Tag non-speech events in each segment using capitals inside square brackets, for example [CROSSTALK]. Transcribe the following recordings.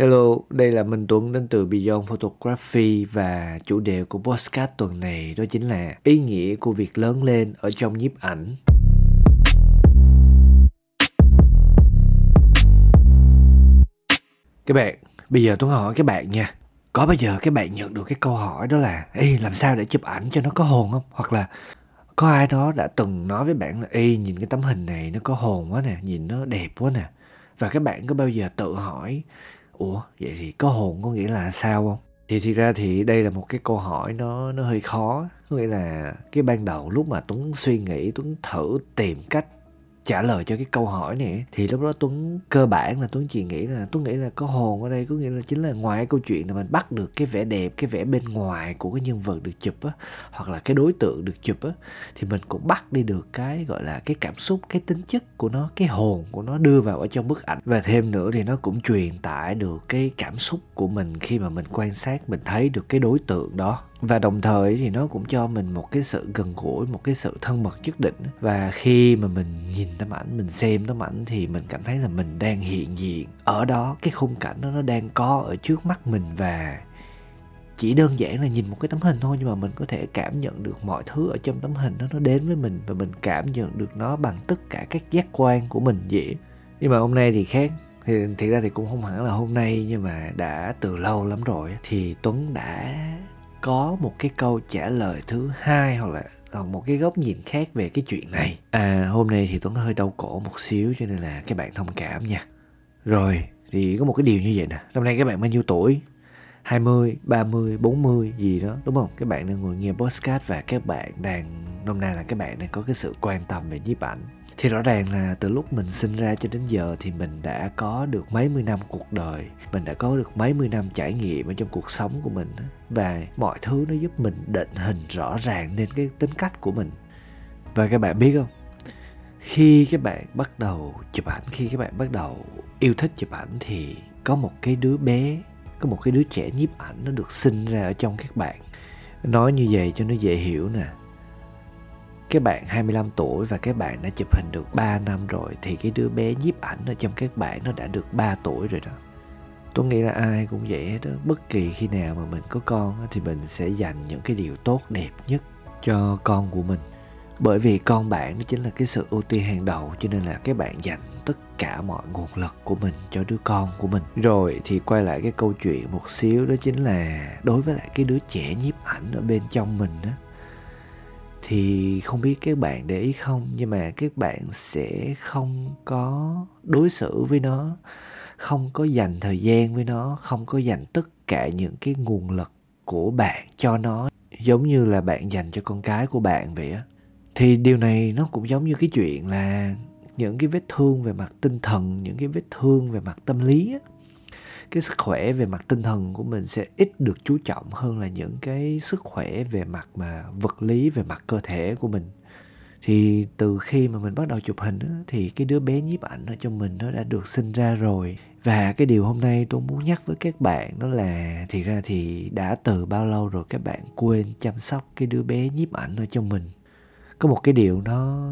Hello, đây là Minh Tuấn đến từ Beyond Photography và chủ đề của podcast tuần này đó chính là ý nghĩa của việc lớn lên ở trong nhiếp ảnh. Các bạn, bây giờ Tuấn hỏi các bạn nha. Có bao giờ các bạn nhận được cái câu hỏi đó là Ê, làm sao để chụp ảnh cho nó có hồn không? Hoặc là có ai đó đã từng nói với bạn là Ê, nhìn cái tấm hình này nó có hồn quá nè, nhìn nó đẹp quá nè. Và các bạn có bao giờ tự hỏi ủa, vậy thì có hồn có nghĩa là sao không? Thì thiệt ra thì đây là một cái câu hỏi nó nó hơi khó. Có nghĩa là cái ban đầu lúc mà tuấn suy nghĩ, tuấn thử tìm cách trả lời cho cái câu hỏi này thì lúc đó Tuấn cơ bản là Tuấn chỉ nghĩ là, Tuấn nghĩ là có hồn ở đây, có nghĩa là chính là ngoài câu chuyện là mình bắt được cái vẻ đẹp, cái vẻ bên ngoài của cái nhân vật được chụp á, hoặc là cái đối tượng được chụp á, thì mình cũng bắt đi được cái gọi là cái cảm xúc, cái tính chất của nó, cái hồn của nó đưa vào ở trong bức ảnh. Và thêm nữa thì nó cũng truyền tải được cái cảm xúc của mình khi mà mình quan sát, mình thấy được cái đối tượng đó và đồng thời thì nó cũng cho mình một cái sự gần gũi, một cái sự thân mật nhất định. Và khi mà mình nhìn tấm ảnh, mình xem tấm ảnh thì mình cảm thấy là mình đang hiện diện ở đó. Cái khung cảnh đó nó đang có ở trước mắt mình và chỉ đơn giản là nhìn một cái tấm hình thôi, nhưng mà mình có thể cảm nhận được mọi thứ ở trong tấm hình đó, nó đến với mình và mình cảm nhận được nó bằng tất cả các giác quan của mình vậy. Nhưng mà hôm nay thì khác. Thì thực ra thì cũng không hẳn là hôm nay, nhưng mà đã từ lâu lắm rồi thì tuấn đã có một cái câu trả lời thứ hai hoặc là ờ, một cái góc nhìn khác về cái chuyện này. À hôm nay thì tuấn hơi đau cổ một xíu cho nên là các bạn thông cảm nha. Rồi thì có một cái điều như vậy nè. Năm nay các bạn bao nhiêu tuổi? 20, 30, 40 gì đó đúng không? Các bạn đang ngồi nghe podcast và các bạn đang nôm nay là các bạn đang có cái sự quan tâm về nhiếp ảnh thì rõ ràng là từ lúc mình sinh ra cho đến giờ thì mình đã có được mấy mươi năm cuộc đời, mình đã có được mấy mươi năm trải nghiệm ở trong cuộc sống của mình và mọi thứ nó giúp mình định hình rõ ràng nên cái tính cách của mình. Và các bạn biết không? Khi các bạn bắt đầu chụp ảnh, khi các bạn bắt đầu yêu thích chụp ảnh thì có một cái đứa bé, có một cái đứa trẻ nhiếp ảnh nó được sinh ra ở trong các bạn. Nói như vậy cho nó dễ hiểu nè các bạn 25 tuổi và các bạn đã chụp hình được 3 năm rồi, thì cái đứa bé nhiếp ảnh ở trong các bạn nó đã được 3 tuổi rồi đó. Tôi nghĩ là ai cũng vậy hết đó. Bất kỳ khi nào mà mình có con thì mình sẽ dành những cái điều tốt đẹp nhất cho con của mình. Bởi vì con bạn nó chính là cái sự ưu tiên hàng đầu, cho nên là các bạn dành tất cả mọi nguồn lực của mình cho đứa con của mình. Rồi thì quay lại cái câu chuyện một xíu, đó chính là đối với lại cái đứa trẻ nhiếp ảnh ở bên trong mình đó thì không biết các bạn để ý không, nhưng mà các bạn sẽ không có đối xử với nó, không có dành thời gian với nó, không có dành tất cả những cái nguồn lực của bạn cho nó, giống như là bạn dành cho con cái của bạn vậy á. Thì điều này nó cũng giống như cái chuyện là những cái vết thương về mặt tinh thần, những cái vết thương về mặt tâm lý á cái sức khỏe về mặt tinh thần của mình sẽ ít được chú trọng hơn là những cái sức khỏe về mặt mà vật lý về mặt cơ thể của mình. Thì từ khi mà mình bắt đầu chụp hình đó, thì cái đứa bé nhiếp ảnh ở trong mình nó đã được sinh ra rồi. Và cái điều hôm nay tôi muốn nhắc với các bạn đó là thì ra thì đã từ bao lâu rồi các bạn quên chăm sóc cái đứa bé nhiếp ảnh ở trong mình? Có một cái điều nó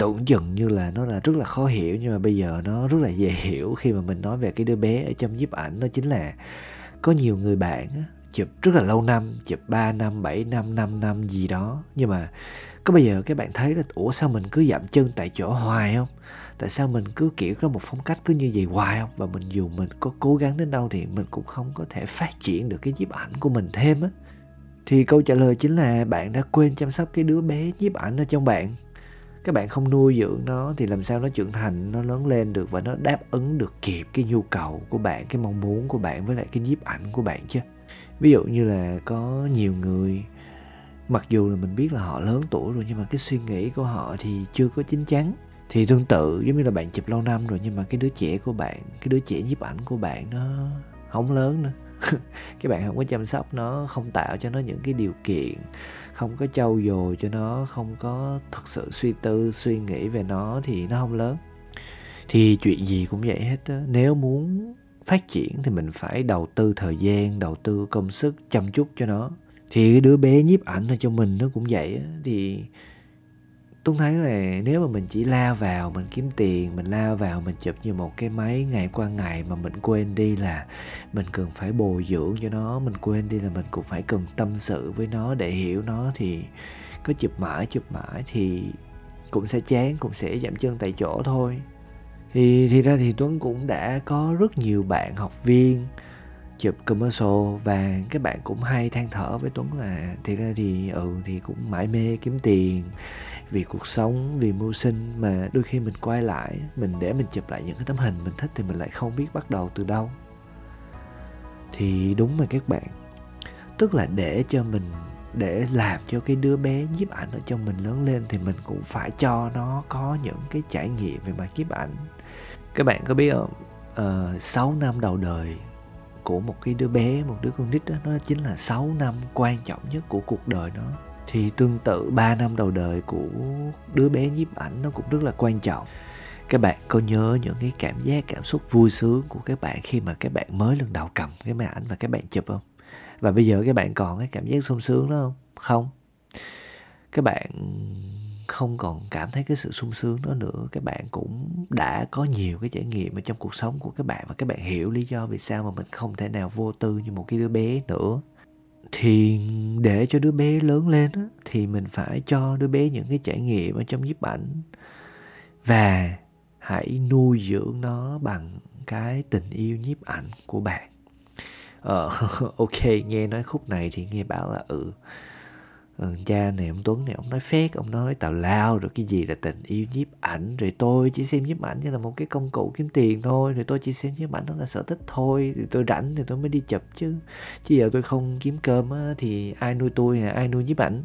tưởng chừng như là nó là rất là khó hiểu, nhưng mà bây giờ nó rất là dễ hiểu khi mà mình nói về cái đứa bé ở trong nhiếp ảnh, đó chính là có nhiều người bạn chụp rất là lâu năm, chụp 3 năm 7 năm 5 năm gì đó. Nhưng mà có bây giờ các bạn thấy là, ủa, sao mình cứ dậm chân tại chỗ hoài không? Tại sao mình cứ, kiểu, có một phong cách cứ như vậy hoài không? Và mình dù mình có cố gắng đến đâu thì mình cũng không có thể phát triển được cái nhiếp ảnh của mình thêm á. Thì câu trả lời chính là bạn đã quên chăm sóc cái đứa bé nhiếp ảnh ở trong bạn các bạn không nuôi dưỡng nó thì làm sao nó trưởng thành, nó lớn lên được và nó đáp ứng được kịp cái nhu cầu của bạn, cái mong muốn của bạn với lại cái nhiếp ảnh của bạn chứ. Ví dụ như là có nhiều người, mặc dù là mình biết là họ lớn tuổi rồi nhưng mà cái suy nghĩ của họ thì chưa có chín chắn. Thì tương tự giống như là bạn chụp lâu năm rồi nhưng mà cái đứa trẻ của bạn, cái đứa trẻ nhiếp ảnh của bạn nó không lớn nữa. [LAUGHS] các bạn không có chăm sóc nó, không tạo cho nó những cái điều kiện, không có trau dồi cho nó, không có thật sự suy tư, suy nghĩ về nó thì nó không lớn. Thì chuyện gì cũng vậy hết á. Nếu muốn phát triển thì mình phải đầu tư thời gian, đầu tư công sức, chăm chút cho nó. Thì cái đứa bé nhiếp ảnh ở trong mình nó cũng vậy á. Thì Tuấn thấy là nếu mà mình chỉ lao vào mình kiếm tiền, mình lao vào mình chụp như một cái máy ngày qua ngày mà mình quên đi là mình cần phải bồi dưỡng cho nó, mình quên đi là mình cũng phải cần tâm sự với nó để hiểu nó thì có chụp mãi chụp mãi thì cũng sẽ chán, cũng sẽ giảm chân tại chỗ thôi. Thì thì ra thì Tuấn cũng đã có rất nhiều bạn, học viên chụp commercial và các bạn cũng hay than thở với Tuấn là thì ra thì ừ thì cũng mãi mê kiếm tiền vì cuộc sống vì mưu sinh mà đôi khi mình quay lại mình để mình chụp lại những cái tấm hình mình thích thì mình lại không biết bắt đầu từ đâu. Thì đúng mà các bạn tức là để cho mình để làm cho cái đứa bé nhiếp ảnh ở trong mình lớn lên thì mình cũng phải cho nó có những cái trải nghiệm về mặt nhiếp ảnh. Các bạn có biết không? Uh, ờ, 6 năm đầu đời của một cái đứa bé, một đứa con nít đó, nó chính là 6 năm quan trọng nhất của cuộc đời nó. Thì tương tự 3 năm đầu đời của đứa bé nhiếp ảnh nó cũng rất là quan trọng. Các bạn có nhớ những cái cảm giác, cảm xúc vui sướng của các bạn khi mà các bạn mới lần đầu cầm cái máy ảnh và các bạn chụp không? Và bây giờ các bạn còn cái cảm giác sung sướng đó không? Không. Các bạn không còn cảm thấy cái sự sung sướng đó nữa. Các bạn cũng đã có nhiều cái trải nghiệm ở trong cuộc sống của các bạn và các bạn hiểu lý do vì sao mà mình không thể nào vô tư như một cái đứa bé nữa. Thì để cho đứa bé lớn lên đó, thì mình phải cho đứa bé những cái trải nghiệm ở trong nhiếp ảnh. Và hãy nuôi dưỡng nó bằng cái tình yêu nhiếp ảnh của bạn. Ờ [LAUGHS] ok nghe nói khúc này thì nghe bảo là ừ ừ, cha này ông Tuấn này ông nói phét ông nói tào lao rồi cái gì là tình yêu nhiếp ảnh rồi tôi chỉ xem nhiếp ảnh như là một cái công cụ kiếm tiền thôi rồi tôi chỉ xem nhiếp ảnh đó là sở thích thôi thì tôi rảnh thì tôi mới đi chụp chứ. Chứ giờ tôi không kiếm cơm á, thì ai nuôi tôi là ai nuôi nhiếp ảnh?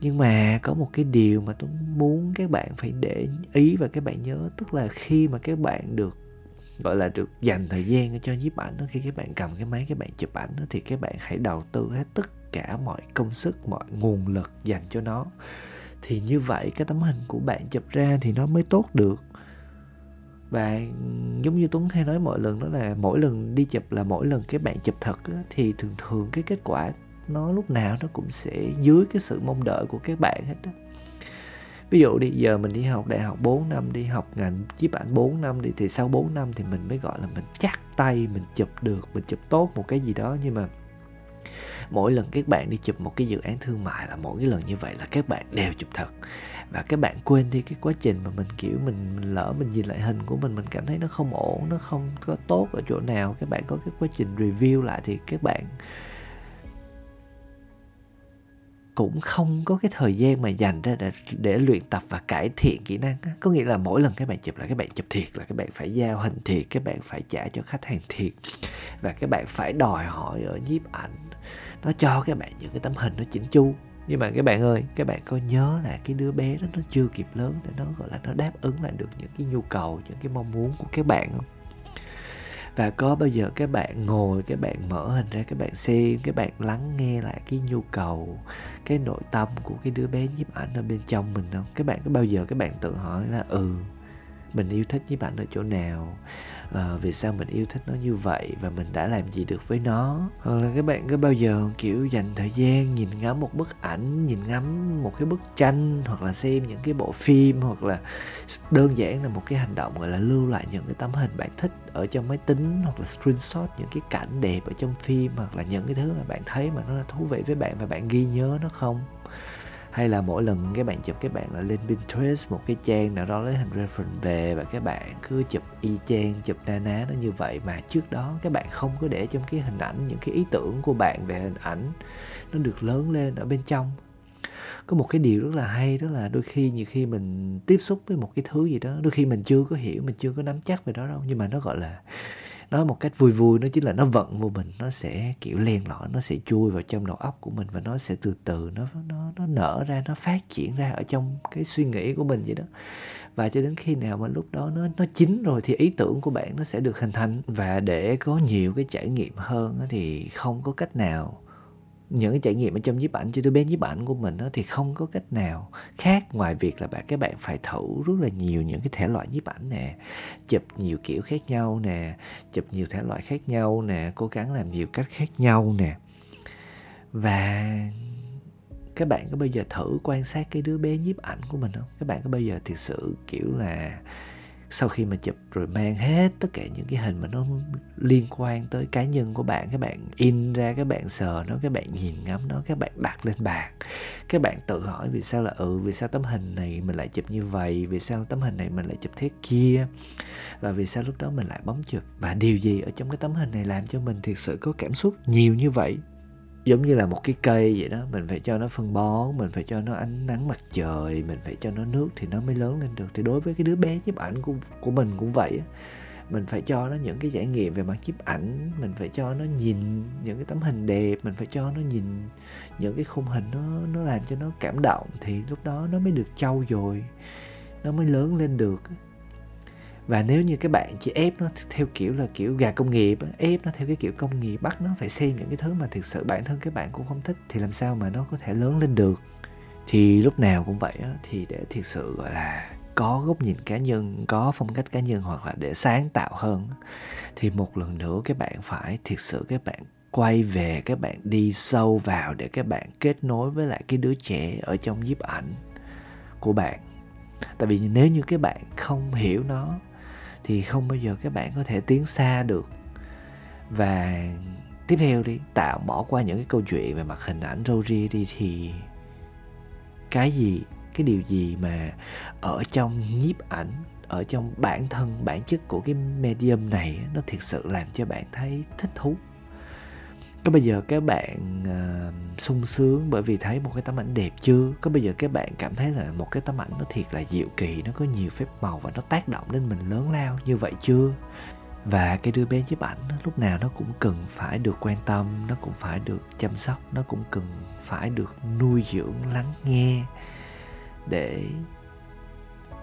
Nhưng mà có một cái điều mà tôi muốn các bạn phải để ý và các bạn nhớ tức là khi mà các bạn được gọi là được dành thời gian cho nhiếp ảnh đó khi các bạn cầm cái máy các bạn chụp ảnh đó, thì các bạn hãy đầu tư hết tất cả mọi công sức mọi nguồn lực dành cho nó. Thì như vậy cái tấm hình của bạn chụp ra thì nó mới tốt được. Và giống như Tuấn hay nói mọi lần đó là mỗi lần đi chụp là mỗi lần cái bạn chụp thật á, thì thường thường cái kết quả nó lúc nào nó cũng sẽ dưới cái sự mong đợi của các bạn hết đó ví dụ đi giờ mình đi học đại học 4 năm đi học ngành nhiếp ảnh 4 năm đi thì sau 4 năm thì mình mới gọi là mình chắc tay mình chụp được mình chụp tốt một cái gì đó. Nhưng mà mỗi lần các bạn đi chụp một cái dự án thương mại là mỗi cái lần như vậy là các bạn đều chụp thật. Và các bạn quên đi cái quá trình mà mình kiểu mình, mình lỡ mình nhìn lại hình của mình mình cảm thấy nó không ổn nó không có tốt ở chỗ nào. Các bạn có cái quá trình review lại thì các bạn cũng không có cái thời gian mà dành ra để, để luyện tập và cải thiện kỹ năng có nghĩa là mỗi lần các bạn chụp là các bạn chụp thiệt là các bạn phải giao hình thiệt các bạn phải trả cho khách hàng thiệt và các bạn phải đòi hỏi ở nhiếp ảnh. Nó cho các bạn những cái tấm hình nó chỉnh chu. Nhưng mà các bạn ơi các bạn có nhớ là cái đứa bé đó nó chưa kịp lớn để nó gọi là nó đáp ứng lại được những cái nhu cầu những cái mong muốn của các bạn không? Và có bao giờ các bạn ngồi các bạn mở hình ra các bạn xem các bạn lắng nghe lại cái nhu cầu, cái nội tâm của cái đứa bé nhiếp ảnh ở bên trong mình không? Các bạn có bao giờ các bạn tự hỏi là ừ mình yêu thích nhiếp ảnh ở chỗ nào? À, vì sao mình yêu thích nó như vậy và mình đã làm gì được với nó? Hoặc là các bạn có bao giờ kiểu dành thời gian nhìn ngắm một bức ảnh nhìn ngắm một cái bức tranh hoặc là xem những cái bộ phim hoặc là đơn giản là một cái hành động gọi là lưu lại những cái tấm hình bạn thích ở trong máy tính hoặc là screenshot những cái cảnh đẹp ở trong phim hoặc là những cái thứ mà bạn thấy mà nó là thú vị với bạn và bạn ghi nhớ nó không? Hay là mỗi lần các bạn chụp các bạn là lên Pinterest, một cái trang nào đó lấy hình reference về và các bạn cứ chụp y chang, chụp na ná nó như vậy mà trước đó các bạn không có để trong cái hình ảnh, những cái ý tưởng của bạn về hình ảnh nó được lớn lên ở bên trong. Có một cái điều rất là hay đó là đôi khi nhiều khi mình tiếp xúc với một cái thứ gì đó, đôi khi mình chưa có hiểu, mình chưa có nắm chắc về đó đâu, nhưng mà nó gọi là nói một cách vui vui, nó chính là nó vận vô mình, nó sẽ, kiểu, len lỏi, nó sẽ chui vào trong đầu óc của mình và nó sẽ từ từ, nó nó nó nở ra, nó phát triển ra ở trong cái suy nghĩ của mình vậy đó. Và cho đến khi nào mà lúc đó nó nó chín rồi thì ý tưởng của bạn nó sẽ được hình thành. Và để có nhiều cái trải nghiệm hơn thì không có cách nào những cái trải nghiệm ở trong nhiếp ảnh cho đứa bé nhiếp ảnh của mình đó, thì không có cách nào khác ngoài việc là bạn các bạn phải thử rất là nhiều những cái thể loại nhiếp ảnh nè chụp nhiều kiểu khác nhau nè chụp nhiều thể loại khác nhau nè cố gắng làm nhiều cách khác nhau nè. Và các bạn có bao giờ thử quan sát cái đứa bé nhiếp ảnh của mình không? Các bạn có bao giờ thực sự kiểu là sau khi mà chụp rồi mang hết tất cả những cái hình mà nó liên quan tới cá nhân của bạn, các bạn in ra, các bạn sờ nó, các bạn nhìn ngắm nó, các bạn đặt lên bàn. Các bạn tự hỏi vì sao là ừ vì sao tấm hình này mình lại chụp như vậy? Vì sao tấm hình này mình lại chụp thế kia? Và vì sao lúc đó mình lại bấm chụp? Và điều gì ở trong cái tấm hình này làm cho mình thực sự có cảm xúc nhiều như vậy? Giống như là một cái cây vậy đó. Mình phải cho nó phân bón, mình phải cho nó ánh nắng mặt trời, mình phải cho nó nước thì nó mới lớn lên được. Thì đối với cái đứa bé nhiếp ảnh của của mình cũng vậy mình phải cho nó những cái trải nghiệm về mặt nhiếp ảnh, mình phải cho nó nhìn những cái tấm hình đẹp, mình phải cho nó nhìn những cái khung hình nó nó làm cho nó cảm động thì lúc đó nó mới được trau dồi, nó mới lớn lên được và nếu như các bạn chỉ ép nó theo kiểu là kiểu gà công nghiệp ép nó theo cái kiểu công nghiệp, bắt nó phải xem những cái thứ mà thực sự bản thân các bạn cũng không thích, thì làm sao mà nó có thể lớn lên được? Thì lúc nào cũng vậy thì để thực sự, gọi là, có góc nhìn cá nhân, có phong cách cá nhân hoặc là để sáng tạo hơn thì một lần nữa các bạn phải thực sự các bạn quay về các bạn đi sâu vào để các bạn kết nối với lại cái đứa trẻ ở trong nhiếp ảnh của bạn. Tại vì nếu như các bạn không hiểu nó thì không bao giờ các bạn có thể tiến xa được. Và tiếp theo đi, tạo bỏ qua những cái câu chuyện về mặt hình ảnh râu ria đi thì cái gì, cái điều gì mà ở trong nhiếp ảnh, ở trong bản thân, bản chất của cái medium này nó thực sự làm cho bạn thấy thích thú? Có bây giờ các bạn uh, sung sướng bởi vì thấy một cái tấm ảnh đẹp chưa? Có bây giờ các bạn cảm thấy là một cái tấm ảnh nó thiệt là diệu kỳ nó có nhiều phép màu và nó tác động đến mình lớn lao như vậy chưa? Và cái đứa bé nhiếp ảnh lúc nào nó cũng cần phải được quan tâm nó cũng phải được chăm sóc nó cũng cần phải được nuôi dưỡng lắng nghe để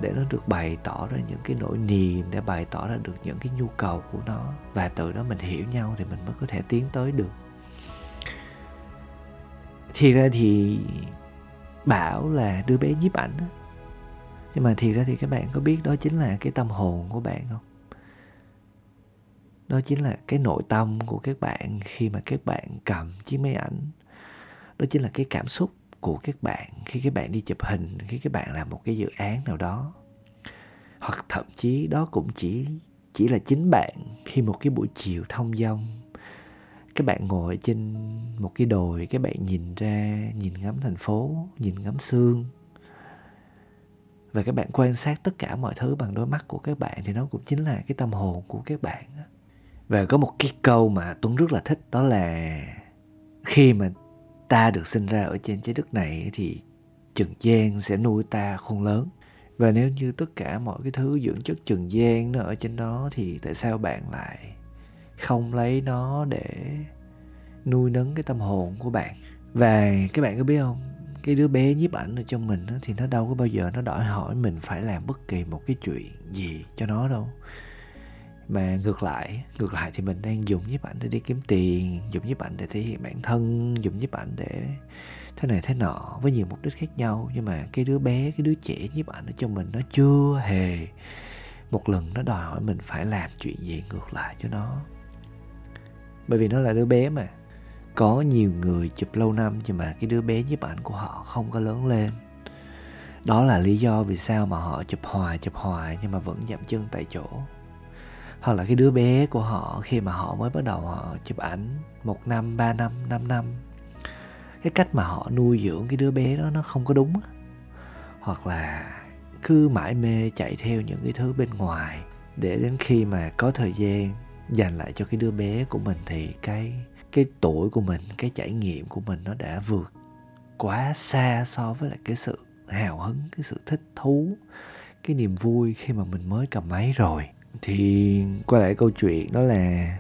để nó được bày tỏ ra những cái nỗi niềm để bày tỏ ra được những cái nhu cầu của nó. Và từ đó mình hiểu nhau thì mình mới có thể tiến tới được thì ra thì bảo là đứa bé nhiếp ảnh nhưng mà thì ra thì các bạn có biết đó chính là cái tâm hồn của bạn không? Đó chính là cái nội tâm của các bạn khi mà các bạn cầm chiếc máy ảnh. Đó chính là cái cảm xúc của các bạn khi các bạn đi chụp hình, khi các bạn làm một cái dự án nào đó. Hoặc thậm chí đó cũng chỉ chỉ là chính bạn khi một cái buổi chiều thông dong các bạn ngồi trên một cái đồi các bạn nhìn ra, nhìn ngắm thành phố, nhìn ngắm sương và các bạn quan sát tất cả mọi thứ bằng đôi mắt của các bạn thì nó cũng chính là cái tâm hồn của các bạn và có một cái câu mà tuấn rất là thích, đó là khi mà ta được sinh ra ở trên trái đất này thì trần gian sẽ nuôi ta khôn lớn. Và nếu như tất cả mọi cái thứ dưỡng chất trần gian nó ở trên đó thì tại sao bạn lại không lấy nó để nuôi nấng cái tâm hồn của bạn. Và các bạn có biết không? Cái đứa bé nhiếp ảnh ở trong mình thì nó đâu có bao giờ nó đòi hỏi mình phải làm bất kỳ một cái chuyện gì cho nó đâu. Mà ngược lại ngược lại thì mình đang dùng nhiếp ảnh để đi kiếm tiền, dùng nhiếp ảnh để thể hiện bản thân, dùng nhiếp ảnh để thế này thế nọ với nhiều mục đích khác nhau. Nhưng mà cái đứa bé, cái đứa trẻ nhiếp ảnh ở trong mình nó chưa hề một lần nó đòi hỏi mình phải làm chuyện gì ngược lại cho nó bởi vì nó là đứa bé mà. Có nhiều người chụp lâu năm nhưng mà cái đứa bé nhiếp ảnh của họ không có lớn lên. Đó là lý do vì sao mà họ chụp hoài chụp hoài nhưng mà vẫn giảm chân tại chỗ. Hoặc là cái đứa bé của họ khi mà họ mới bắt đầu họ chụp ảnh một năm, ba năm năm năm, cái cách mà họ nuôi dưỡng cái đứa bé đó nó không có đúng hoặc là cứ mãi mê chạy theo những cái thứ bên ngoài để đến khi mà có thời gian dành lại cho cái đứa bé của mình thì cái cái tuổi của mình cái trải nghiệm của mình nó đã vượt quá xa so với lại cái sự hào hứng cái sự thích thú cái niềm vui khi mà mình mới cầm máy rồi. Thì quay lại câu chuyện đó là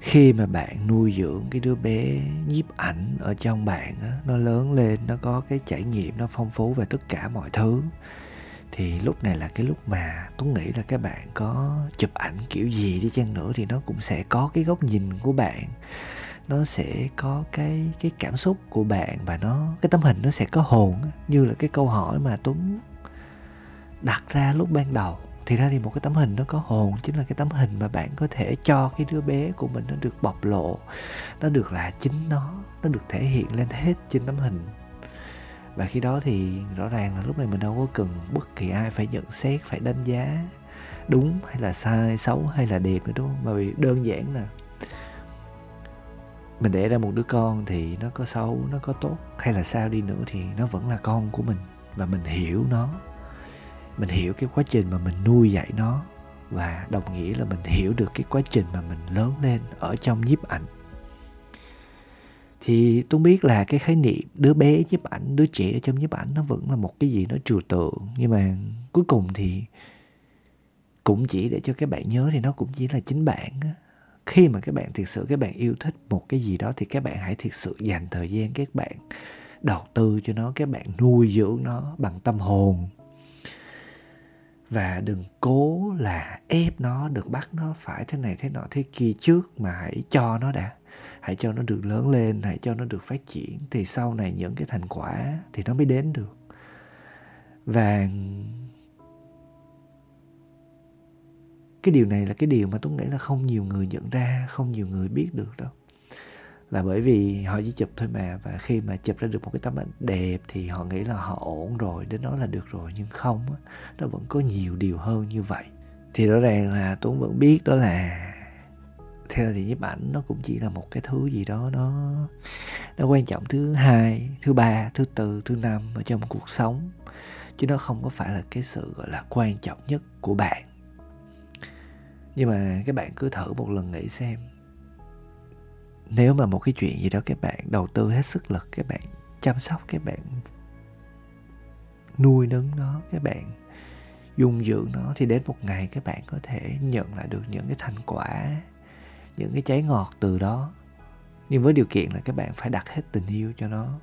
khi mà bạn nuôi dưỡng cái đứa bé nhiếp ảnh ở trong bạn đó, nó lớn lên nó có cái trải nghiệm nó phong phú về tất cả mọi thứ thì lúc này là cái lúc mà tuấn nghĩ là các bạn có chụp ảnh kiểu gì đi chăng nữa thì nó cũng sẽ có cái góc nhìn của bạn. Nó sẽ có cái cái cảm xúc của bạn và nó, cái tấm hình nó sẽ có hồn như là cái câu hỏi mà tuấn đặt ra lúc ban đầu. Thì ra thì một cái tấm hình nó có hồn chính là cái tấm hình mà bạn có thể cho cái đứa bé của mình nó được bộc lộ, nó được là chính nó nó được thể hiện lên hết trên tấm hình và khi đó thì rõ ràng là lúc này mình đâu có cần bất kỳ ai phải nhận xét, phải đánh giá đúng hay là sai, xấu hay là đẹp nữa, đúng không? Mà vì đơn giản là mình đẻ ra một đứa con thì nó có xấu, nó có tốt hay là sao đi nữa thì nó vẫn là con của mình và mình hiểu nó. Mình hiểu cái quá trình mà mình nuôi dạy nó và đồng nghĩa là mình hiểu được cái quá trình mà mình lớn lên ở trong nhiếp ảnh thì tôi biết là cái khái niệm đứa bé nhiếp ảnh, đứa trẻ ở trong nhiếp ảnh nó vẫn là một cái gì nó trừu tượng. Nhưng mà cuối cùng thì cũng chỉ để cho các bạn nhớ thì nó cũng chỉ là chính bạn khi mà các bạn thực sự, các bạn yêu thích một cái gì đó thì các bạn hãy thực sự dành thời gian các bạn đầu tư cho nó, các bạn nuôi dưỡng nó bằng tâm hồn. Và đừng cố là ép nó được bắt nó phải thế này, thế nọ, thế kia trước mà hãy cho nó đã hãy cho nó được lớn lên, hãy cho nó được phát triển, thì sau này những cái thành quả thì nó mới đến được. Và cái điều này là cái điều mà tôi nghĩ là không nhiều người nhận ra, không nhiều người biết được đâu. Là bởi vì họ chỉ chụp thôi mà, và khi mà chụp ra được một cái tấm ảnh đẹp thì họ nghĩ là họ ổn rồi, đến đó là được rồi. Nhưng không nó vẫn có nhiều điều hơn như vậy. Thì rõ ràng là tuấn vẫn biết đó là theo là thì nhiếp ảnh nó cũng chỉ là một cái thứ gì đó nó nó quan trọng. Thứ hai, thứ ba, thứ tư, thứ năm ở trong cuộc sống. Chứ nó không có phải là cái sự, gọi là, quan trọng nhất của bạn. Nhưng mà các bạn cứ thử một lần nghĩ xem. Nếu mà một cái chuyện gì đó các bạn đầu tư hết sức lực, các bạn chăm sóc, các bạn nuôi nấng nó, các bạn dung dưỡng nó, thì đến một ngày các bạn có thể nhận lại được những cái thành quả những cái trái ngọt từ đó. Nhưng với điều kiện là các bạn phải đặt hết tình yêu cho nó.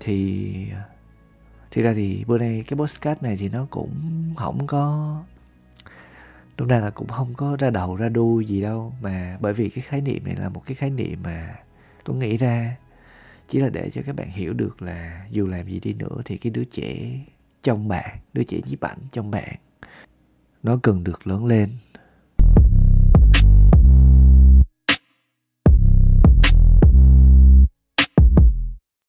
Thì thì ra thì bữa nay cái postcard này thì nó cũng không có, đúng ra là cũng không có ra đầu, ra đuôi gì đâu. Mà bởi vì cái khái niệm này là một cái khái niệm mà tôi nghĩ ra, chỉ là để cho các bạn hiểu được là dù làm gì đi nữa thì cái đứa trẻ trong bạn, đứa trẻ nhiếp ảnh trong bạn, nó cần được lớn lên.